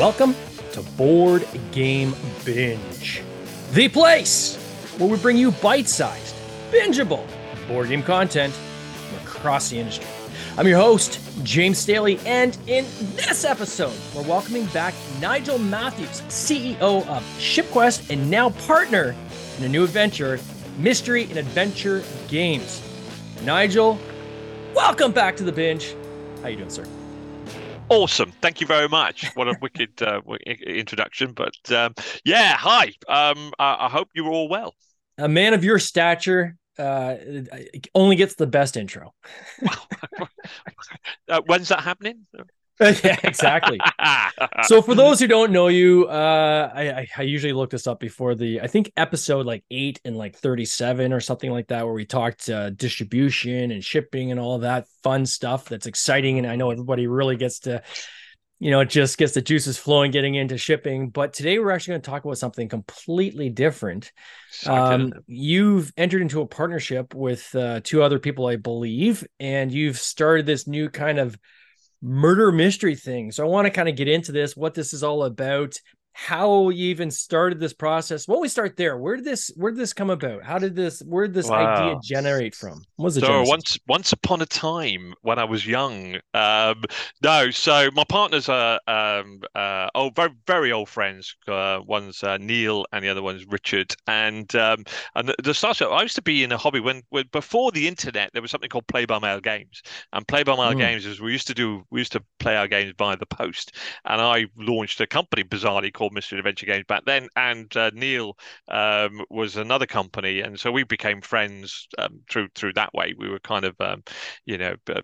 Welcome to Board Game Binge, the place where we bring you bite sized, bingeable board game content across the industry. I'm your host, James Staley, and in this episode, we're welcoming back Nigel Matthews, CEO of ShipQuest and now partner in a new adventure, Mystery and Adventure Games. Nigel, welcome back to the binge. How you doing, sir? Awesome. Thank you very much. What a wicked uh, introduction. But um, yeah, hi. Um, I, I, hope you're all well. A man of your stature uh, only gets the best intro. uh, when's that happening? yeah, exactly. so for those who don't know you, uh, I, I usually look this up before the I think episode like eight and like thirty seven or something like that, where we talked uh, distribution and shipping and all that fun stuff that's exciting, and I know everybody really gets to. You know, it just gets the juices flowing getting into shipping. But today we're actually going to talk about something completely different. Um, you've entered into a partnership with uh, two other people, I believe, and you've started this new kind of murder mystery thing. So I want to kind of get into this, what this is all about, how you even started this process. Why don't we start there? Where did this where did this come about? How did this where did this wow. idea generate from? What was it? So once once upon a time when I was young, um, no. So my partners are um, uh, oh very very old friends. Uh, one's uh, Neil and the other one's Richard. And um, and the, the startup I used to be in a hobby when, when before the internet there was something called Play by Mail games. And Play by Mail mm. games is we used to do we used to play our games by the post. And I launched a company bizarrely called Mystery Adventure Games back then, and uh, Neil um, was another company, and so we became friends um, through through that way. We were kind of, um, you know, uh,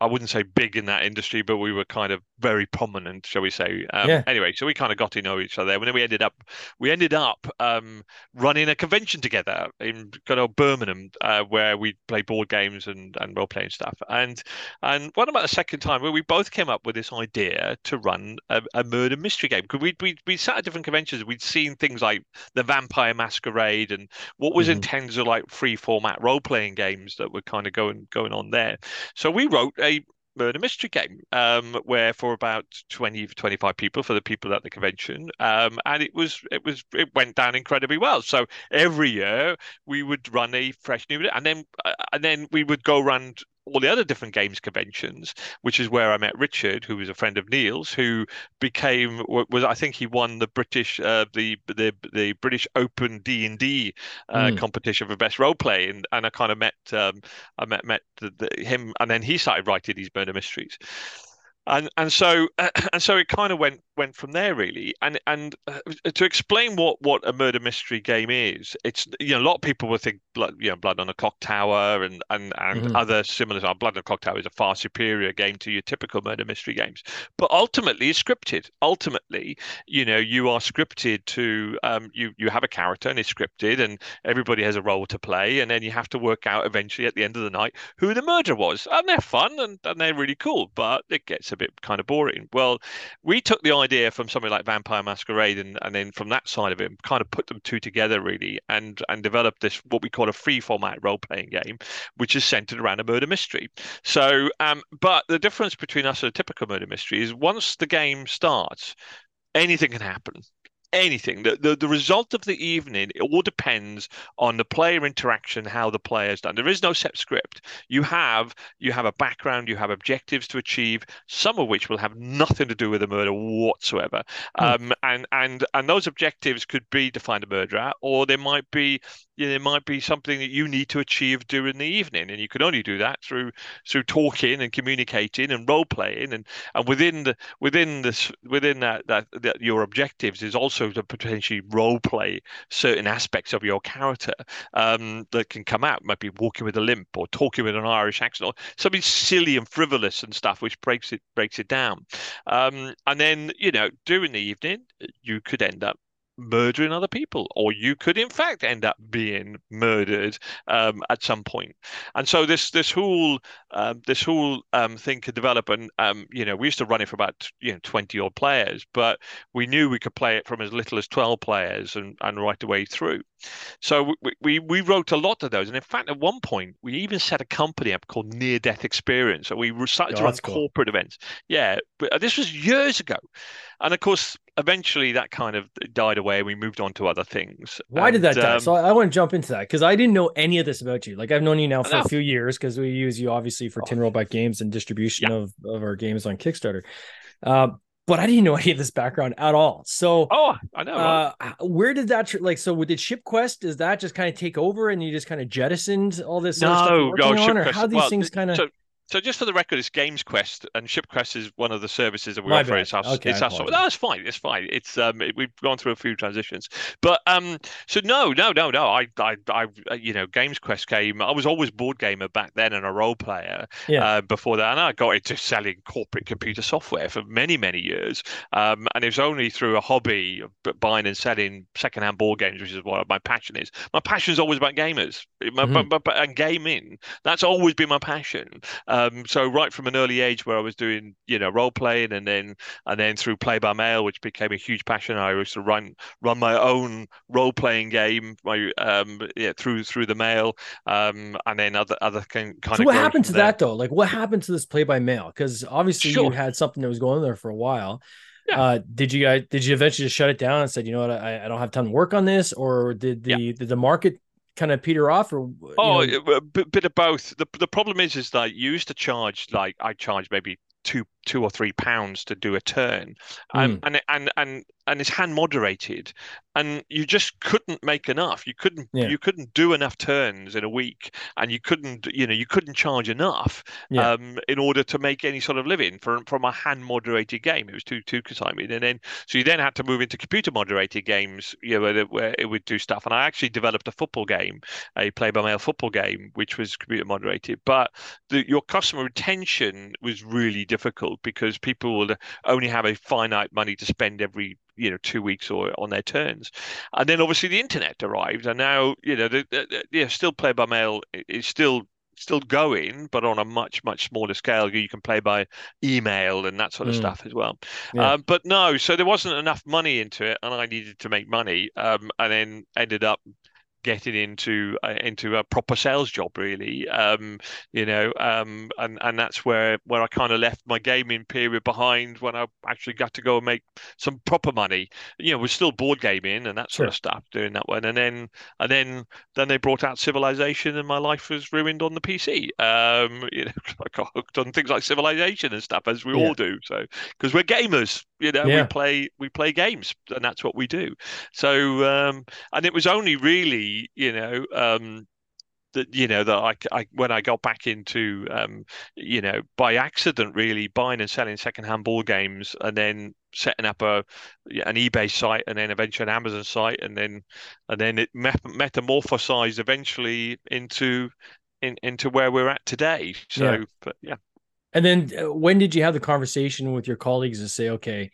I wouldn't say big in that industry, but we were kind of very prominent, shall we say? Um, yeah. Anyway, so we kind of got to know each other, and then we ended up we ended up um, running a convention together in good old Birmingham, uh, where we play board games and and role playing stuff. And and what about the second time where we both came up with this idea to run a, a murder mystery game because we we we sat at different conventions. We'd seen things like the Vampire Masquerade and what was mm-hmm. intended as like free format role playing games that were kind of going going on there. So we wrote a murder mystery game um, where for about 20 25 people for the people at the convention um, and it was it was it went down incredibly well so every year we would run a fresh new and then uh, and then we would go around all the other different games conventions, which is where I met Richard, who was a friend of Neil's, who became was I think he won the British uh, the the the British Open D and D uh, mm. competition for best role play, and and I kind of met um, I met met the, the, him, and then he started writing these murder mysteries and and so and so it kind of went went from there really. And and uh, to explain what what a murder mystery game is it's you know a lot of people will think blood you know blood on a clock tower and and and mm-hmm. other similar uh, blood on a clock tower is a far superior game to your typical murder mystery games. But ultimately it's scripted. Ultimately you know you are scripted to um you you have a character and it's scripted and everybody has a role to play and then you have to work out eventually at the end of the night who the murderer was. And they're fun and, and they're really cool but it gets a bit kind of boring. Well, we took the idea from something like Vampire Masquerade, and, and then from that side of it, kind of put them two together really, and and developed this what we call a free format role playing game, which is centered around a murder mystery. So, um, but the difference between us and a typical murder mystery is once the game starts, anything can happen anything. The, the, the result of the evening, it all depends on the player interaction, how the player's done. There is no set script. You have you have a background, you have objectives to achieve, some of which will have nothing to do with the murder whatsoever. Hmm. Um, and and and those objectives could be to find a murderer, or they might be you know, there might be something that you need to achieve during the evening, and you can only do that through through talking and communicating and role playing, and and within the within this within that, that that your objectives is also to potentially role play certain aspects of your character um, that can come out. Might be walking with a limp or talking with an Irish accent or something silly and frivolous and stuff, which breaks it breaks it down. Um, and then you know during the evening, you could end up murdering other people, or you could in fact end up being murdered um, at some point. And so this this whole um, this whole um, thing could develop, and um, you know we used to run it for about you know twenty odd players, but we knew we could play it from as little as twelve players and and right the way through. So we, we we wrote a lot of those, and in fact at one point we even set a company up called Near Death Experience. So we started oh, to run cool. corporate events. Yeah, but uh, this was years ago. And of course, eventually that kind of died away and we moved on to other things. Why and, did that die? um, so I, I want to jump into that because I didn't know any of this about you. Like I've known you now for a few years because we use you obviously for Oh. Tin Robot Games and distribution Yeah. of, of our games on Kickstarter. Uh, but I didn't know any of this background at all. So Oh, I know. right? uh, where did that tr- like? So did ShipQuest? Does that just kind of take over and you just kind of jettisoned all this? other stuff you're No, no, on, or how these well, things kind of? so so just for the record, it's Games Quest and ShipQuest is one of the services that we My offer. bad. It's our, Okay, it's our software. No, it's fine. It's fine. It's um, it, we've gone through a few transitions, but um, so no, no, no, no. I, I, I, you know, Games Quest came. I was always board gamer back then and a role player. Yeah. Uh, before that, and I got into selling corporate computer software for many, many years. Um, and it was only through a hobby of buying and selling secondhand board games, which is what my passion is. My passion is always about gamers, My- Mhm. but, but, but and gaming. That's always been my passion. Um, so right from an early age, where I was doing, you know, role playing, and then and then through play by mail, which became a huge passion. I used to run run my own role playing game, my um, yeah, through through the mail, um, and then other other kind kind So of. what happened to there. that though? Like what happened to this play by mail? Because obviously you had something that was going on there for a while. Yeah. Uh, did you guys did you eventually just shut it down and said, you know what, I, I don't have time to work on this, or did the Yeah. did the market kind of peter off, or Oh, know- a bit, of both. The the problem is, is that you used to charge like I charge maybe two two or three pounds to do a turn, um, Mm. and and and and it's hand moderated, and you just couldn't make enough. You couldn't Yeah. you couldn't do enough turns in a week, and you couldn't you know you couldn't charge enough Yeah. um in order to make any sort of living from from a hand moderated game. It was too too consignment, and then so you then had to move into computer moderated games, you know, where, it- where it would do stuff. And I actually developed a football game, a play by mail football game, which was computer moderated. But the, your customer retention was really difficult because people would only have a finite money to spend every you know two weeks or on their turns and then obviously the internet arrived and now you know the, the, the- yeah still play by mail is still still going but on a much much smaller scale you can play by email and that sort of Mm. stuff as well Yeah. um, but no so there wasn't enough money into it and i needed to make money um, and then ended up getting into uh, into a proper sales job really. Um you know um and and that's where where I kind of left my gaming period behind when I actually got to go and make some proper money. You know we're still board gaming and that sort Sure. of stuff doing that one. And then and then then they brought out civilization and my life was ruined on the PC um you know I got hooked on things like civilization and stuff as we Yeah. all do. So because we're gamers you know Yeah. we play we play games and that's what we do so um and it was only really you know um that you know that I, I when I got back into um you know by accident really buying and selling secondhand ball games and then setting up a an eBay site and then eventually an Amazon site and then and then it met, metamorphosized eventually into in, into where we're at today so Yeah. but yeah and then uh, when did you have the conversation with your colleagues to say, okay,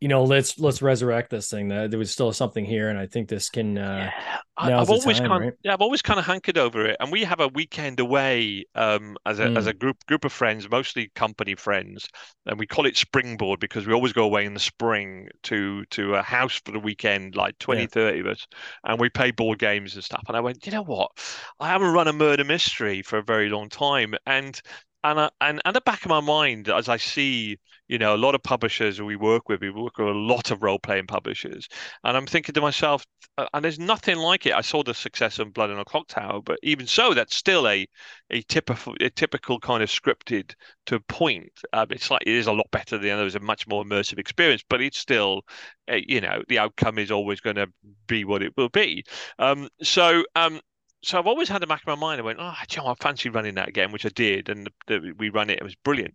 you know, let's let's resurrect this thing? That there was still something here, and I think this can. Uh, now's I've always time, kind right? yeah, I've always kind of hankered over it, and we have a weekend away um, as a as Mm. a group group of friends, mostly company friends, and we call it Springboard because we always go away in the spring to to a house for the weekend, like 20, Yeah. 30 of us, and we play board games and stuff. And I went, you know what? I haven't run a murder mystery for a very long time, and and I, and at the back of my mind, as I see, you know, a lot of publishers we work with, we work with a lot of role playing publishers, and I'm thinking to myself, uh, and there's nothing like it. I saw the success of Blood on a Clock Tower, but even so, that's still a a typical a typical kind of scripted to a point. Um, it's like it is a lot better than others, a much more immersive experience, but it's still, uh, you know, the outcome is always going to be what it will be. Um, so um, so I've always had the back of my mind. I went, oh, I fancy running that again, which I did, and the, the, we ran it. It was brilliant.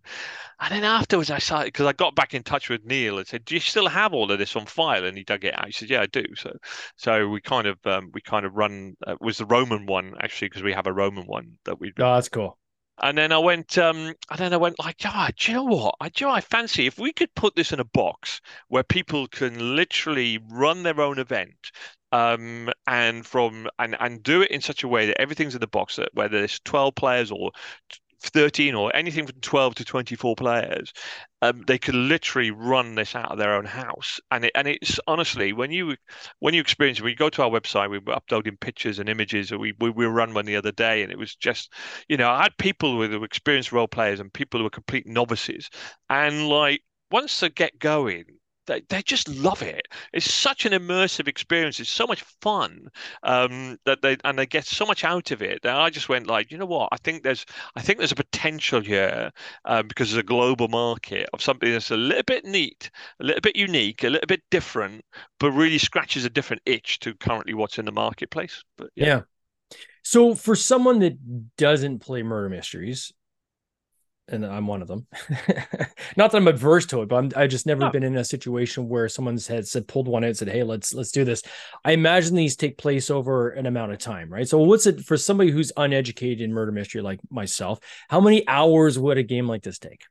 And then afterwards, I started because I got back in touch with Neil and said, "Do you still have all of this on file?" And he dug it out. He said, "Yeah, I do." So, so we kind of um, we kind of run uh, was the Roman one actually because we have a Roman one that we. oh, that's cool. And then I went, um, and then I went like, ah, do you know what? I do you know, I fancy if we could put this in a box where people can literally run their own event, um, and from and and do it in such a way that everything's in the box that whether it's 12 players or 13 or anything from 12 to 24 players, um, they could literally run this out of their own house. And it, and it's honestly when you when you experience it, when you go to our website, we were uploading pictures and images. And we we, we run one the other day, and it was just, you know, I had people with experienced role players and people who were complete novices, and like once they get going, they, they just love it. It's such an immersive experience. It's so much fun um, that they and they get so much out of it. And I just went like, you know what? I think there's I think there's a potential here um, because there's a global market of something that's a little bit neat, a little bit unique, a little bit different, but really scratches a different itch to currently what's in the marketplace. But yeah. yeah. So for someone that doesn't play murder mysteries, and I'm one of them. Not that I'm adverse to it, but I'm, I just never no. been in a situation where someone's had said pulled one out and said, "Hey, let's let's do this." I imagine these take place over an amount of time, right? So, what's it for somebody who's uneducated in murder mystery like myself? How many hours would a game like this take?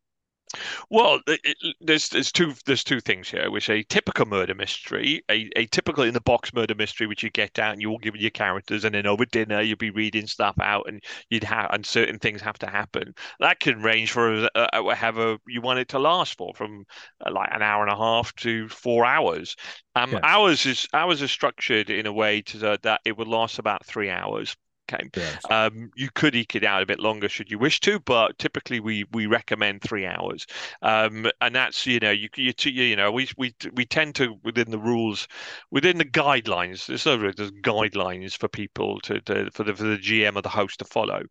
Well, it, there's there's two there's two things here, which a typical murder mystery, a, a typical in the box murder mystery, which you get out and you all give your characters, and then over dinner you'll be reading stuff out, and you'd have and certain things have to happen. That can range for uh, uh however you want it to last for, from uh, like an hour and a half to four hours. Um, yeah. ours is ours is structured in a way to uh, that it would last about three hours. Okay. Yes. Um, you could eke it out a bit longer should you wish to, but typically we we recommend three hours. Um, and that's you know you you you know we we we tend to within the rules, within the guidelines. There's there's guidelines for people to, to for the for the GM or the host to follow.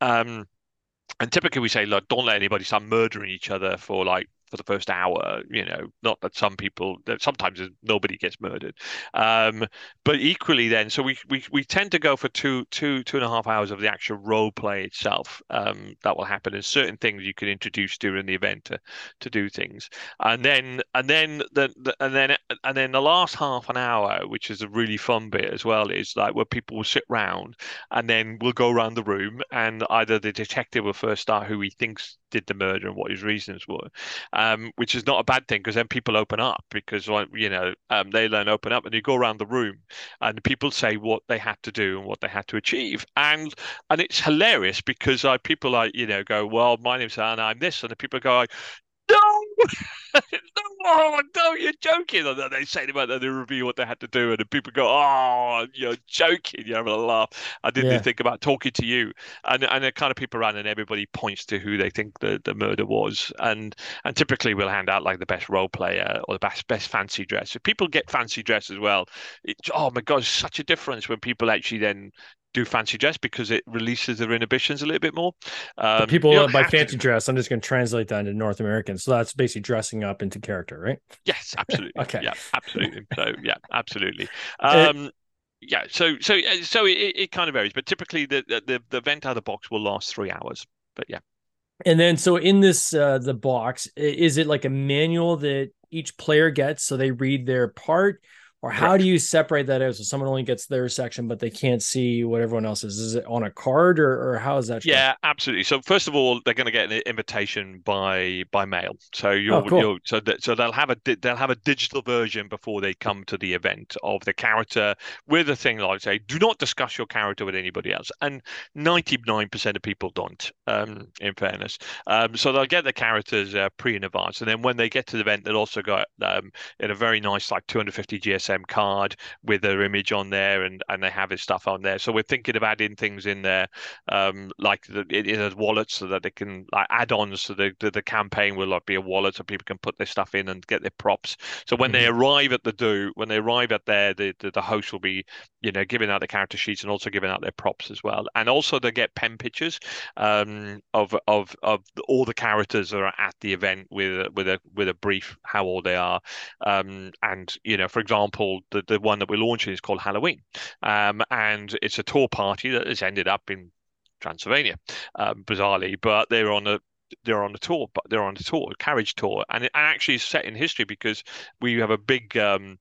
Um, and typically we say, look, don't let anybody start murdering each other for like for the first hour. You know, not that some people sometimes nobody gets murdered, um, but equally then. So we, we we tend to go for two two two and a half hours of the actual role play itself. Um, that will happen, and certain things you can introduce during the event to to do things, and then and then the, the and then and then the last half an hour, which is a really fun bit as well, is like where people will sit round and then we'll go around the room and either the detective will first start who he thinks did the murder and what his reasons were, um, which is not a bad thing because then people open up because you know um, they learn open up and you go around the room and people say what they had to do and what they had to achieve. And and it's hilarious because people like you know go well my name's Anna I'm this. And the people go no oh, no, you're joking. And they say about they review what they had to do, and people go, oh, you're joking. You're having a laugh. I didn't yeah. think about talking to you. And and the kind of people around, and everybody points to who they think the, the murder was. And and typically we'll hand out like the best role player or the best best fancy dress. If people get fancy dress as well, it's oh my god, such a difference when people actually then do fancy dress because it releases their inhibitions a little bit more. Um, people uh, by fancy to... dress, I'm just going to translate that into North American. So that's basically dressing up into character, right? Yes, absolutely. okay. Yeah, absolutely. So yeah, absolutely. Um, it... yeah. So so uh, so it, it kind of varies, but typically the the the event out of the box will last three hours. But yeah. And then so in this uh the box, is it like a manual that each player gets so they read their part or how Correct. do you separate that out so someone only gets their section but they can't see what everyone else is? Is it on a card or, or how is that yeah absolutely. So first of all they're going to get an invitation by by mail. So you'll, oh, cool. you'll so that so they'll have a they'll have a digital version before they come to the event of the character with a thing like say do not discuss your character with anybody else. And 99% of people don't um, in fairness. Um, so they'll get the characters uh, pre in advance. And then when they get to the event they'll also got um, in a very nice like 250 gs GSM card with their image on there, and and they have his stuff on there. So we're thinking of adding things in there, um, like the, it is wallets, so that they can like add-ons to the, the, the campaign will like be a wallet, so people can put their stuff in and get their props. So when mm-hmm. they arrive at the do, when they arrive at there, the, the the host will be you know giving out the character sheets and also giving out their props as well, and also they get pen pictures um, of of of all the characters that are at the event with with a with a brief how old they are, um, and you know for example example, the, the one that we're launching is called Halloween. Um, and it's a tour party that has ended up in Transylvania, um, bizarrely, but they're on a they're on a tour, but they're on a tour, a carriage tour, and it actually is set in history because we have a big um,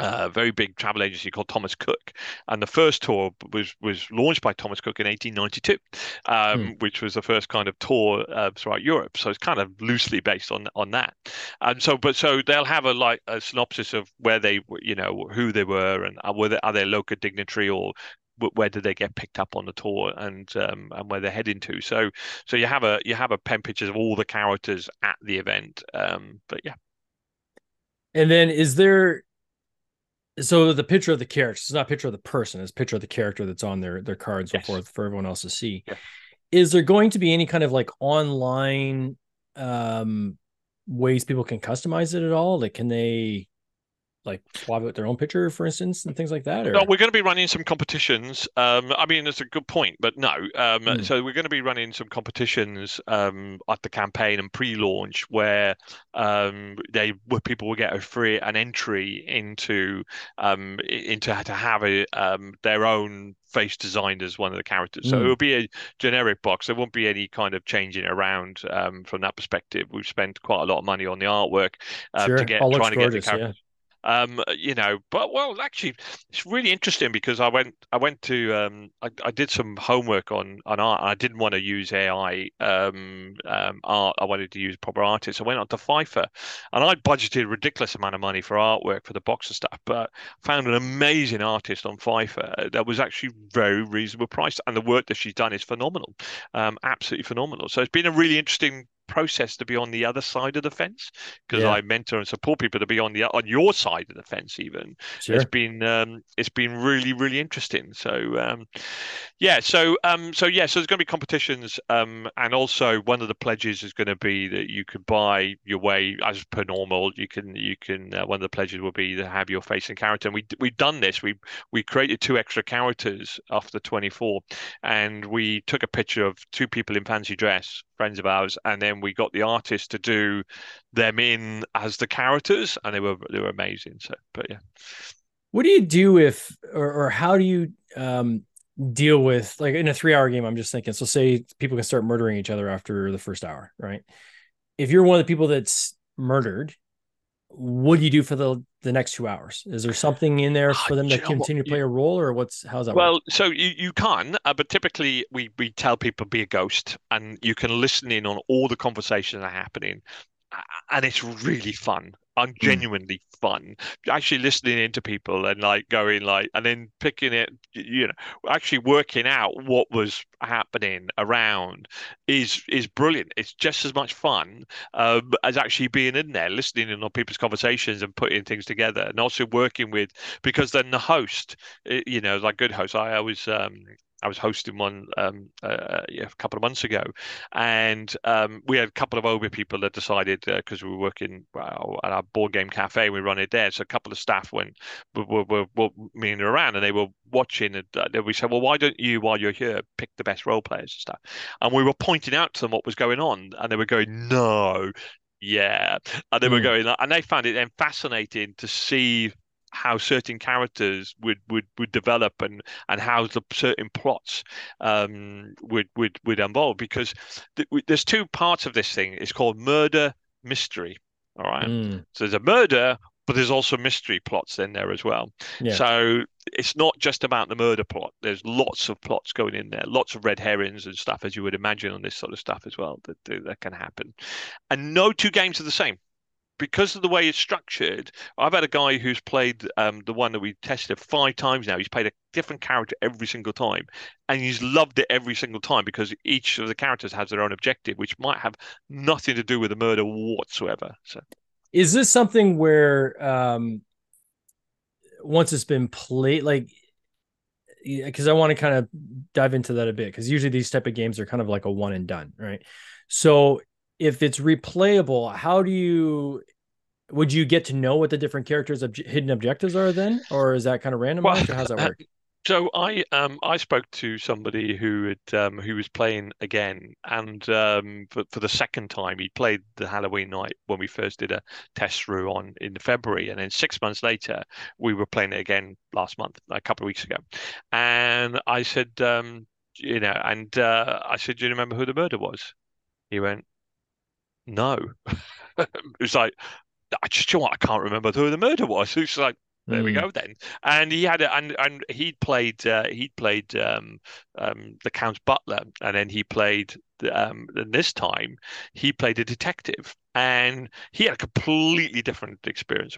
a very big travel agency called Thomas Cook, and the first tour was was launched by Thomas Cook in 1892, um, hmm. which was the first kind of tour uh, throughout Europe. So it's kind of loosely based on on that. And so, but so they'll have a like a synopsis of where they, you know, who they were, and are, were they, are they local dignitary or where did they get picked up on the tour and um, and where they're heading to. So so you have a you have a pen pictures of all the characters at the event. Um, but yeah. And then is there so the picture of the character it's not a picture of the person it's a picture of the character that's on their their cards yes. forth for everyone else to see is there going to be any kind of like online um ways people can customize it at all? Like, can they like swap out their own picture, for instance, and things like that? Or? No, we're going to be running some competitions. Um, I mean, it's a good point, but no. Um, mm. So we're going to be running some competitions um, at the campaign and pre-launch where um, they where people will get a free an entry into um, into to have a um, their own face designed as one of the characters. So mm. it will be a generic box. There won't be any kind of changing around um, from that perspective. We've spent quite a lot of money on the artwork um, sure. to get All trying to get the characters. Um, you know, but well, actually, it's really interesting because I went, I went to, um, I, I did some homework on on art. I didn't want to use AI um, um, art. I wanted to use proper artists. I went on to Fiverr, and I budgeted a ridiculous amount of money for artwork for the box and stuff. But found an amazing artist on Fiverr that was actually very reasonable price, and the work that she's done is phenomenal, um, absolutely phenomenal. So it's been a really interesting process to be on the other side of the fence because yeah. I mentor and support people to be on the on your side of the fence. Even sure. it's been um, it's been really really interesting. So um, yeah, so um, so yeah, so there's going to be competitions, um, and also one of the pledges is going to be that you could buy your way as per normal. You can you can uh, one of the pledges will be to have your face and character. And we we've done this. We we created two extra characters after 24, and we took a picture of two people in fancy dress friends of ours, and then we got the artists to do them in as the characters, and they were they were amazing. So, but yeah. What do you do if, or, or how do you um, deal with like in a three-hour game? I'm just thinking. So, say people can start murdering each other after the first hour, right? If you're one of the people that's murdered, what do you do for the the next two hours? Is there something in there for them to continue to play a role, or what's how's that? Well, work? so you, you can, uh, but typically we we tell people be a ghost, and you can listen in on all the conversations that are happening, and it's really fun I'm genuinely mm. fun. Actually listening into people and like going like and then picking it, you know, actually working out what was happening around is is brilliant. It's just as much fun um, as actually being in there, listening in on people's conversations and putting things together, and also working with because then the host, you know, like good host. I always um, I was hosting one um, uh, yeah, a couple of months ago, and um, we had a couple of over people that decided because uh, we were working well, at our board game cafe, we run it there. So a couple of staff went were, were, were meeting around, and they were watching, and uh, we said, "Well, why don't you, while you're here, pick the best role players and stuff?" And we were pointing out to them what was going on, and they were going, "No." Yeah, and they mm. were hmm. going, and they found it then fascinating to see how certain characters would would would develop and and how the certain plots um, would would would involve because th- there's two parts of this thing. It's called murder mystery all right? Mm. so there's a murder but there's also mystery plots in there as well. Yeah. so it's not just about the murder plot. There's lots of plots going in there lots of red herrings and stuff as you would imagine on this sort of stuff as well that that can happen. And no two games are the same because of the way it's structured, I've had a guy who's played um, the one that we tested five times now. He's played a different character every single time, and he's loved it every single time because each of the characters has their own objective, which might have nothing to do with the murder whatsoever. So, is this something where um, once it's been played, like? Because I want to kind of dive into that a bit, because usually these type of games are kind of like a one and done, right? So if it's replayable, how do you would you get to know what the different characters' ob- hidden objectives are then, or is that kind of randomized, well, or how's that work? So I um I spoke to somebody who had um who was playing again, and um for for the second time he played the Halloween night when we first did a test through on in February, and then six months later we were playing it again last month, a couple of weeks ago, and I said um you know, and uh, I said, do you remember who the murder was? He went, no. it was like, I just, you know what, I can't remember who the murder was. It's like, there mm. we hmm. go then. And he had it, and and he'd played uh, he'd played um, um, the Count's butler, and then he played um, and this time he played a detective, and he had a completely different experience.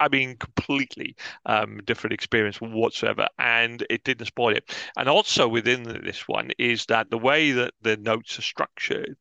I mean, completely um, different experience whatsoever, and it didn't spoil it. And also within this one is that the way that the notes are structured,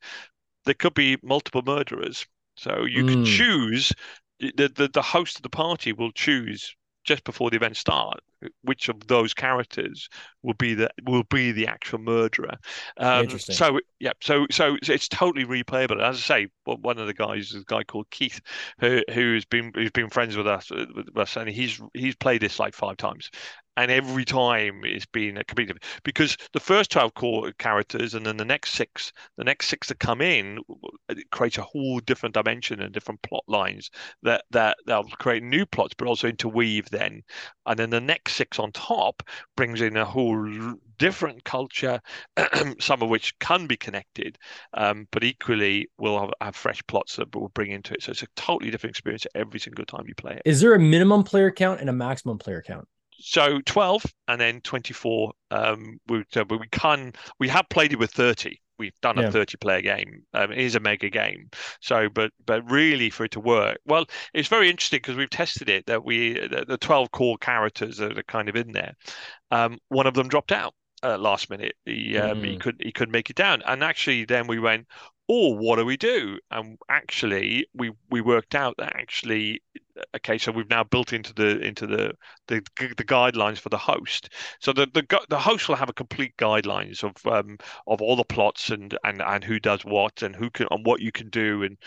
there could be multiple murderers. So you mm. can choose the, the the host of the party will choose just before the event start which of those characters will be the will be the actual murderer. Um, Interesting. So yeah, so so it's totally replayable. As I say, one of the guys is a guy called Keith, who who's been who's been friends with us with us, and he's he's played this like five times, and every time it's been a different because the first 12 core characters and then the next six the next six that come in creates a whole different dimension and different plot lines that that they'll create new plots but also interweave then. And then the next six on top brings in a whole different culture some of which can be connected um, but equally will have, have, fresh plots that will bring into it. So it's a totally different experience every single time you play it. Is there a minimum player count and a maximum player count so 12 and then 24 um we, we can we have played it with 30 we've done yeah. a 30 player game. Um, it is a mega game. So but but really for it to work well it's very interesting because we've tested it that we the, the 12 core characters that are kind of in there um, one of them dropped out uh, last minute. He um, mm. he couldn't he couldn't make it down. And actually then we went or what do we do? And actually, we we worked out that actually, okay, so we've now built into the into the the, the guidelines for the host. So the, the the host will have a complete guidelines of um of all the plots and and and who does what and who can and what you can do and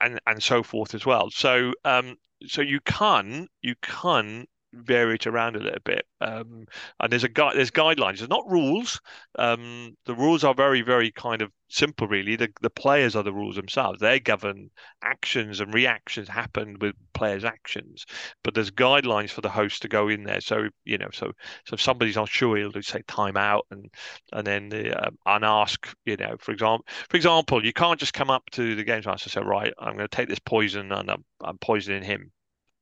and and so forth as well. So um so you can you can vary it around a little bit. Um, and there's a guide, there's guidelines. There's not rules. Um, the rules are very, very kind of simple, really. The the players are the rules themselves. They govern actions and reactions happen with players' actions. But there's guidelines for the host to go in there. So you know, so so if somebody's not sure, he'll just say time out and and then the uh, unask. You know, for example, for example, you can't just come up to the games master and say, right, I'm going to take this poison and I'm, I'm poisoning him.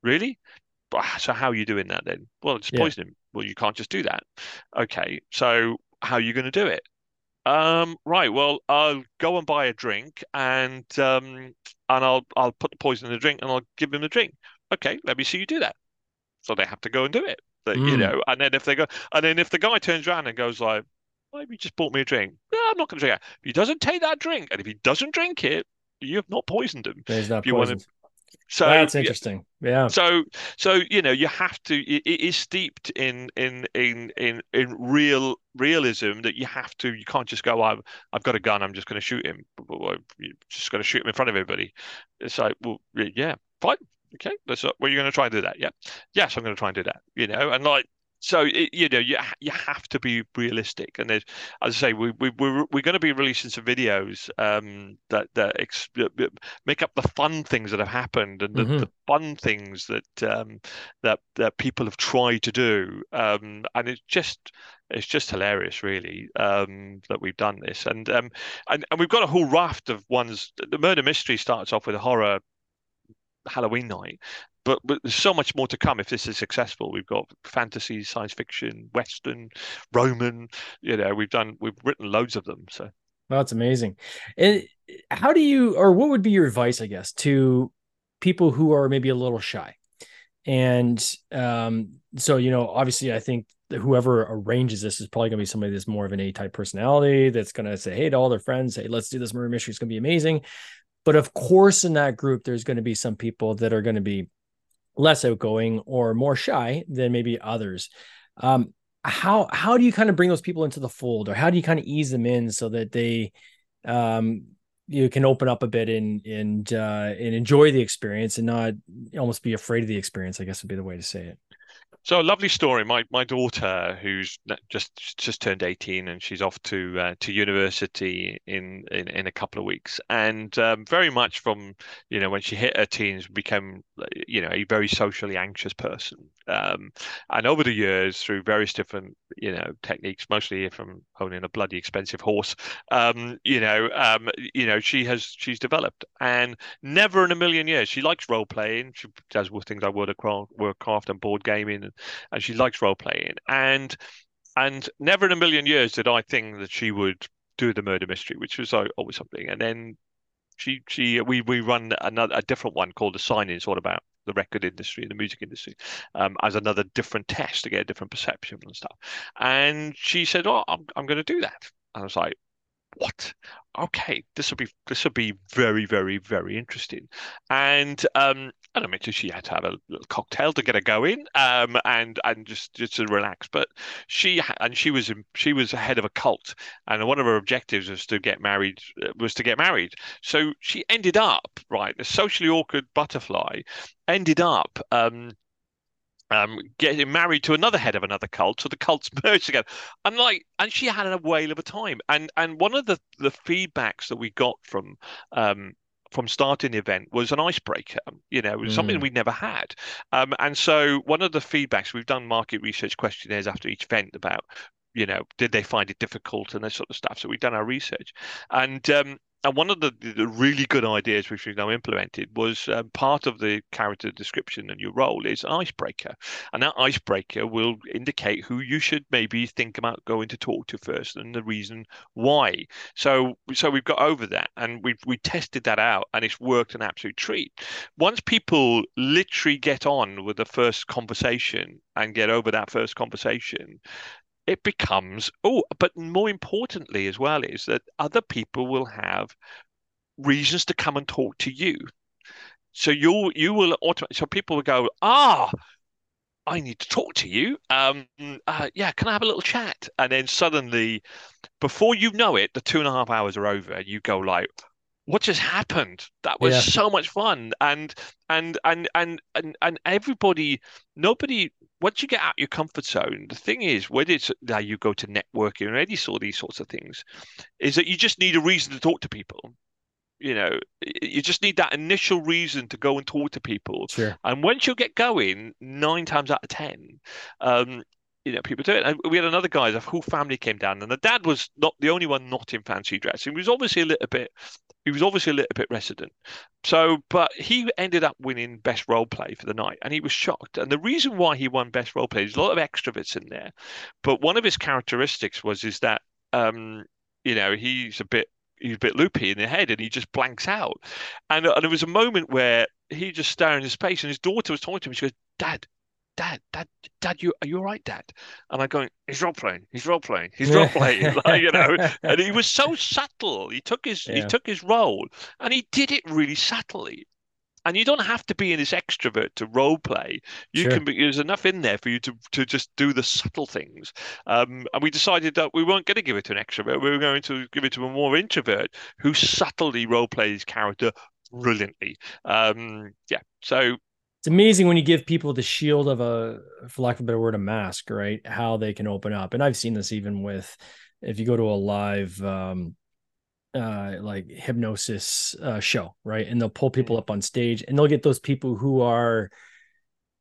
Really? So how are you doing that then? Well, it's yeah. poisoning. Well, you can't just do that. Okay, so how are you going to do it? Um, right. Well, I'll go and buy a drink, and um, and I'll I'll put the poison in the drink, and I'll give him the drink. Okay, let me see you do that. So they have to go and do it. That mm. you know, and then if they go, and then if the guy turns around and goes like, "Why have you just bought me a drink?" No, I'm not going to drink it. If he doesn't take that drink, and if he doesn't drink it, you have not poisoned him. He's not poisoned. So that's interesting. Yeah. So so you know you have to. It, it is steeped in in in in in real realism that you have to. You can't just go. I've I've got a gun. I'm just going to shoot him. You're just going to shoot him in front of everybody. It's like well yeah fine okay. That's uh, well you're going to try and do that. Yeah. Yes, I'm going to try and do that. You know, and like so it, you know you you have to be realistic and as i say we, we we're, we're going to be releasing some videos um that that ex- make up the fun things that have happened and the, mm-hmm. the fun things that um that that people have tried to do um and it's just it's just hilarious really um that we've done this and um and, and we've got a whole raft of ones the murder mystery starts off with a horror Halloween night, but, but there's so much more to come if this is successful. We've got fantasy, science fiction, Western, Roman. You know, we've done we've written loads of them. So that's amazing. And how do you, or what would be your advice, I guess, to people who are maybe a little shy? And um, so, you know, obviously, I think whoever arranges this is probably going to be somebody that's more of an A type personality that's going to say, hey, to all their friends, hey, let's do this murder mystery. It's going to be amazing. But of course, in that group, there's going to be some people that are going to be less outgoing or more shy than maybe others. Um, how how do you kind of bring those people into the fold, or how do you kind of ease them in so that they um, you can open up a bit and and uh, and enjoy the experience and not almost be afraid of the experience? I guess would be the way to say it. So a lovely story. My my daughter, who's just just turned eighteen, and she's off to uh, to university in, in in a couple of weeks, and um, very much from you know when she hit her teens, became you know a very socially anxious person. Um, and over the years, through various different you know techniques, mostly from owning a bloody expensive horse, um, you know, um, you know, she has she's developed, and never in a million years she likes role playing. She does things like Warcraft and board gaming, and, and she likes role playing, and and never in a million years did I think that she would do the murder mystery, which was always something. And then she she we we run another a different one called the sign in, sort of about the record industry, and the music industry, um, as another different test to get a different perception and stuff. And she said, "Oh, I'm I'm going to do that." And I was like, "What? Okay, this will be this will be very very very interesting." And um I don't mean she had to have a little cocktail to get her going, um, and and just just to relax. But she and she was she was head of a cult, and one of her objectives was to get married. Uh, was to get married. So she ended up right, a socially awkward butterfly, ended up. Um, um, getting married to another head of another cult, so the cults merged together. And like, and she had a whale of a time. And and one of the the feedbacks that we got from um, from starting the event was an icebreaker. You know, mm. something we'd never had. Um, and so one of the feedbacks we've done market research questionnaires after each event about, you know, did they find it difficult and that sort of stuff. So we've done our research, and um, and one of the, the, really good ideas which we've now implemented was um, part of the character description and your role is icebreaker. And that icebreaker will indicate who you should maybe think about going to talk to first and the reason why. So so we've got over that and we we tested that out and it's worked an absolute treat. Once people literally get on with the first conversation and get over that first conversation it becomes oh but more importantly as well is that other people will have reasons to come and talk to you so you you will automatically so people will go ah I need to talk to you. Um, uh, yeah, can I have a little chat? And then suddenly, before you know it, the two and a half hours are over, and you go like, "What just happened? That was yeah. so much fun!" And and and and and and everybody, nobody once you get out your comfort zone, the thing is, whether it's now you go to networking or any sort of these sorts of things, is that you just need a reason to talk to people. You know, you just need that initial reason to go and talk to people. Sure. And once you get going, nine times out of ten, um, you know, people do it. And we had another guy, the whole family came down, and the dad was not the only one not in fancy dress. He was obviously a little bit he was obviously a little bit resident. So, but he ended up winning best role play for the night, and he was shocked. And the reason why he won best role play, is a lot of extroverts in there, but one of his characteristics was is that um, you know he's a bit he's a bit loopy in the head, and he just blanks out. And, and there was a moment where he just staring in space, and his daughter was talking to him. She goes, "Dad, Dad, Dad, Dad, you are you all right, Dad? And I'm going, he's role playing, he's role playing, he's role playing, like, you know. And he was so subtle. He took his yeah. he took his role, and he did it really subtly. And you don't have to be in this extrovert to role play. You sure. can be. There's enough in there for you to to just do the subtle things. Um, and we decided that we weren't going to give it to an extrovert. We were going to give it to a more introvert who subtly role plays character brilliantly. Um, yeah. So it's amazing when you give people the shield of a, for lack of a better word, a mask, right? How they can open up. And I've seen this even with, if you go to a live, um, uh, like hypnosis uh, show, right? And they'll pull people mm-hmm. up on stage, and they'll get those people who are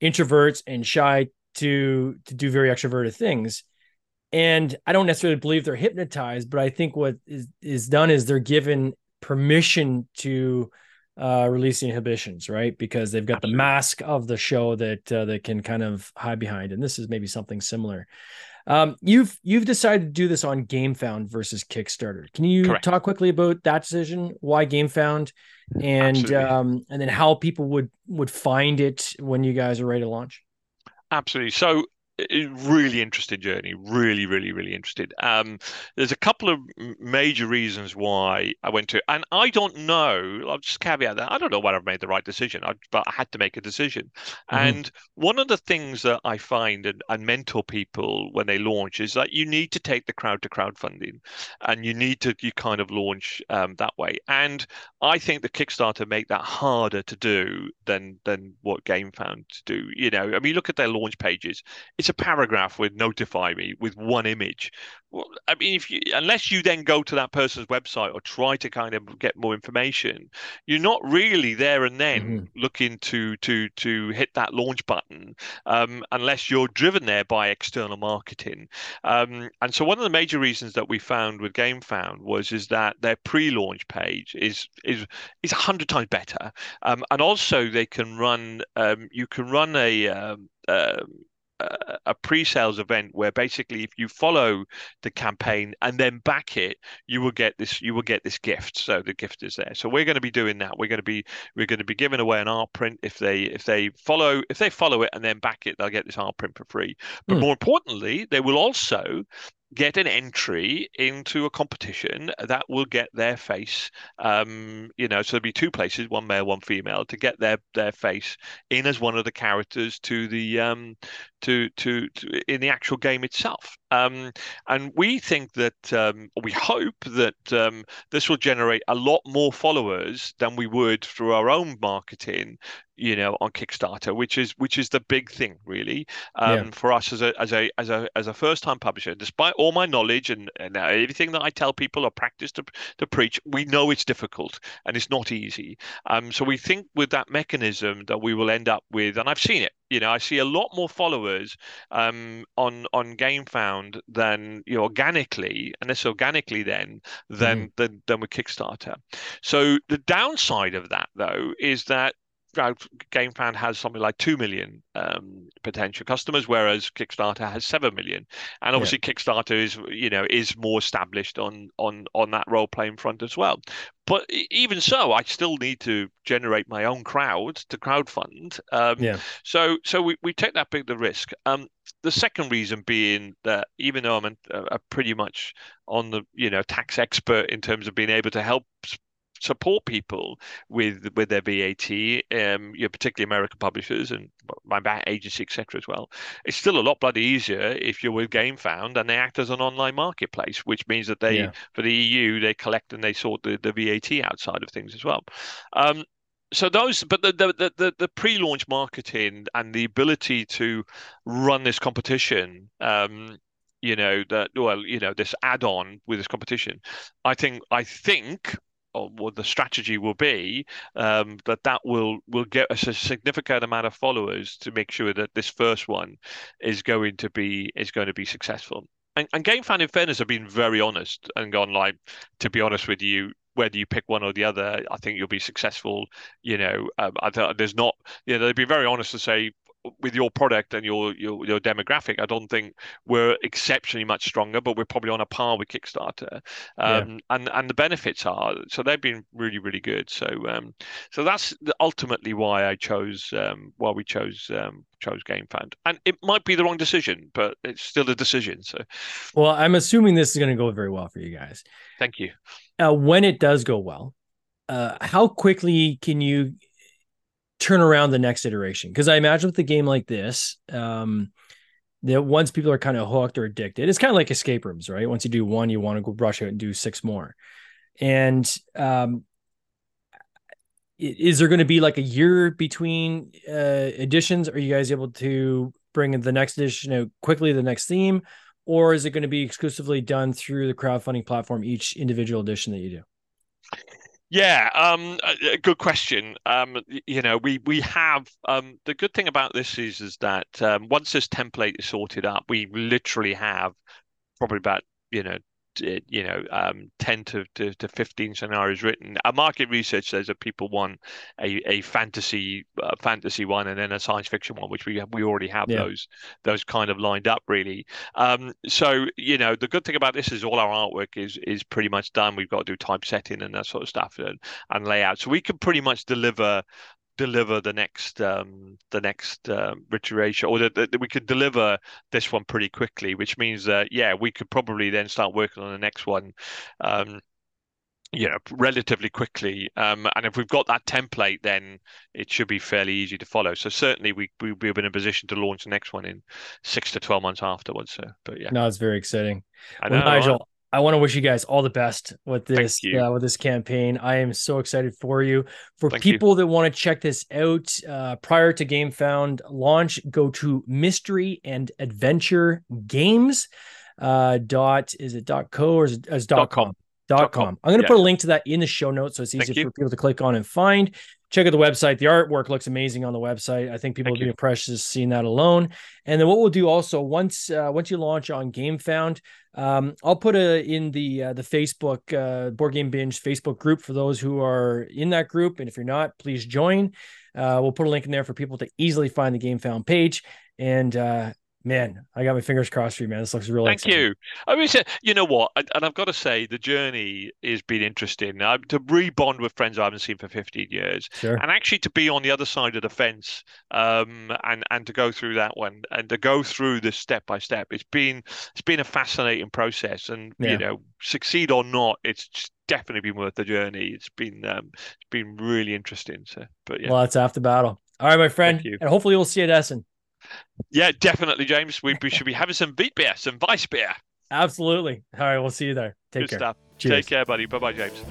introverts and shy to to do very extroverted things. And I don't necessarily believe they're hypnotized, but I think what is is done is they're given permission to uh, releasing inhibitions, right? Because they've got the mask of the show that uh, they can kind of hide behind, and this is maybe something similar. Um, you've you've decided to do this on GameFound versus Kickstarter. Can you Correct. talk quickly about that decision? Why GameFound, and um, and then how people would would find it when you guys are ready to launch? Absolutely. So really interesting journey really really really interested. Um, there's a couple of major reasons why i went to and i don't know i'll just caveat that i don't know whether i've made the right decision I, but i had to make a decision. Mm-hmm. and one of the things that i find and, and mentor people when they launch is that you need to take the crowd to crowdfunding and you need to you kind of launch um, that way. And i think the kickstarter make that harder to do than than what GameFound to do you know? I mean look at their launch pages. It's a paragraph with notify me with one image. Well, I mean, if you unless you then go to that person's website or try to kind of get more information, you're not really there and then mm-hmm. looking to to to hit that launch button um, unless you're driven there by external marketing. Um, and so one of the major reasons that we found with GameFound was is that their pre-launch page is is is a hundred times better, um, and also they can run um, you can run a um, um a pre-sales event where basically if you follow the campaign and then back it you will get this you will get this gift. So the gift is there. So we're going to be doing that. We're going to be we're going to be giving away an art print. If they if they follow if they follow it and then back it they'll get this art print for free. But mm. more importantly they will also get an entry into a competition that will get their face um you know so there'll be two places one male one female to get their their face in as one of the characters to the um to to, to in the actual game itself um and we think that um we hope that um this will generate a lot more followers than we would through our own marketing you know on kickstarter which is which is the big thing really um, yeah. for us as a as a as a as a first time publisher despite all my knowledge and, and everything that i tell people or practice to, to preach we know it's difficult and it's not easy um, so we think with that mechanism that we will end up with and i've seen it you know i see a lot more followers um, on on gamefound than you know organically and this organically then than, mm-hmm. than than with kickstarter so the downside of that though is that GameFound has something like 2 million um, potential customers, whereas Kickstarter has 7 million. And obviously yeah. Kickstarter is, you know, is more established on, on, on that role playing front as well. But even so, I still need to generate my own crowd to crowdfund. Um, yeah. So, so we, we take that big the risk. Um, the second reason being that even though I'm a, a pretty much on the you know tax expert in terms of being able to help support people with with their VAT, um, you know, particularly American publishers and my VAT agency, etc. As well. It's still a lot bloody easier if you're with GameFound and they act as an online marketplace, which means that they yeah. for the EU they collect and they sort the, the VAT outside of things as well. Um, so those but the, the the the pre-launch marketing and the ability to run this competition um you know that well you know this add-on with this competition i think i think or what the strategy will be um, that that will will get us a significant amount of followers to make sure that this first one is going to be is going to be successful. And, and GameFound, in fairness, have been very honest and gone like, to be honest with you, whether you pick one or the other, I think you'll be successful. You know, um, I, there's not, you know, they'd be very honest to say with your product and your, your your demographic, I don't think we're exceptionally much stronger, but we're probably on a par with Kickstarter. Um, yeah. And and the benefits are so they've been really really good. So um, so that's ultimately why I chose um, why we chose um, chose GameFound. And it might be the wrong decision, but it's still a decision. So, well, I'm assuming this is going to go very well for you guys. Thank you. Uh, when it does go well, uh, how quickly can you turn around the next iteration. Because i imagine with a game like this um that once people are kind of hooked or addicted it's kind of like escape rooms right? Once you do one you want to go brush out and do six more. And um is there going to be like a year between uh editions are you guys able to bring in the next edition out quickly the next theme? Or is it going to be exclusively done through the crowdfunding platform each individual edition that you do yeah, um, a, good question. Um, you know, we we have um, the good thing about this is is that um, once this template is sorted up, we literally have probably about you know you know um, 10 to, to, to 15 scenarios written. Our market research says that people want a, a fantasy uh, fantasy one and then a science fiction one which we have, we already have yeah. those those kind of lined up really. Um, so you know the good thing about this is all our artwork is is pretty much done. We've got to do typesetting and that sort of stuff and, and layout. So we can pretty much deliver deliver the next um, the next um, iteration, or that we could deliver this one pretty quickly, which means that yeah, we could probably then start working on the next one. Um, you know, relatively quickly, um, and if we've got that template, then it should be fairly easy to follow. So certainly, we we'll be in a position to launch the next one in six to twelve months afterwards. So, but yeah, no, it's very exciting. I know, well, Nigel, I want to wish you guys all the best with this uh, with this campaign. I am so excited for you. For Thank people you. that want to check this out uh, prior to GameFound launch, go to Mystery and Adventure Games. Uh, dot is it dot co or is it dot, dot com? com. Dot com. I'm going to yeah. put a link to that in the show notes so it's easy for people to click on and find. Check out the website. The artwork looks amazing on the website. I think people Thank will be impressed just seeing that alone. And then what we'll do also once uh, once you launch on GameFound, um, I'll put a in the uh, the Facebook uh, Board Game Binge Facebook group for those who are in that group. And if you're not, please join. Uh, we'll put a link in there for people to easily find the GameFound page. And uh, man, I got my fingers crossed for you, man. This looks really. Thank exciting. you. I mean, you know what? And I've got to say, the journey has been interesting. Uh, to rebond with friends I haven't seen for 15 years, sure. and actually to be on the other side of the fence, um, and and to go through that one, and to go through this step by step. It's been it's been a fascinating process, and yeah. you know, succeed or not, it's definitely been worth the journey. It's been um, it's been really interesting. So, but yeah. Well, that's half the battle. All right, my friend, and hopefully we'll see you at Essen. Yeah, definitely, James. We, we should be having some beat beer, some vice beer. Absolutely. All right, we'll see you there. Take Good care. Stuff. Cheers. Take care, buddy. Bye bye, James.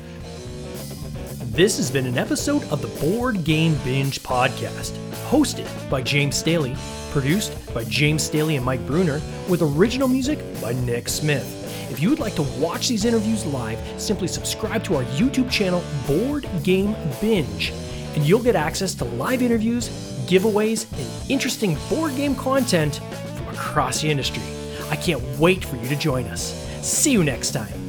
This has been an episode of the Board Game Binge podcast, hosted by James Staley, produced by James Staley and Mike Bruner, with original music by Nick Smith. If you would like to watch these interviews live, simply subscribe to our YouTube channel, Board Game Binge, and you'll get access to live interviews, giveaways, and interesting board game content from across the industry. I can't wait for you to join us. See you next time.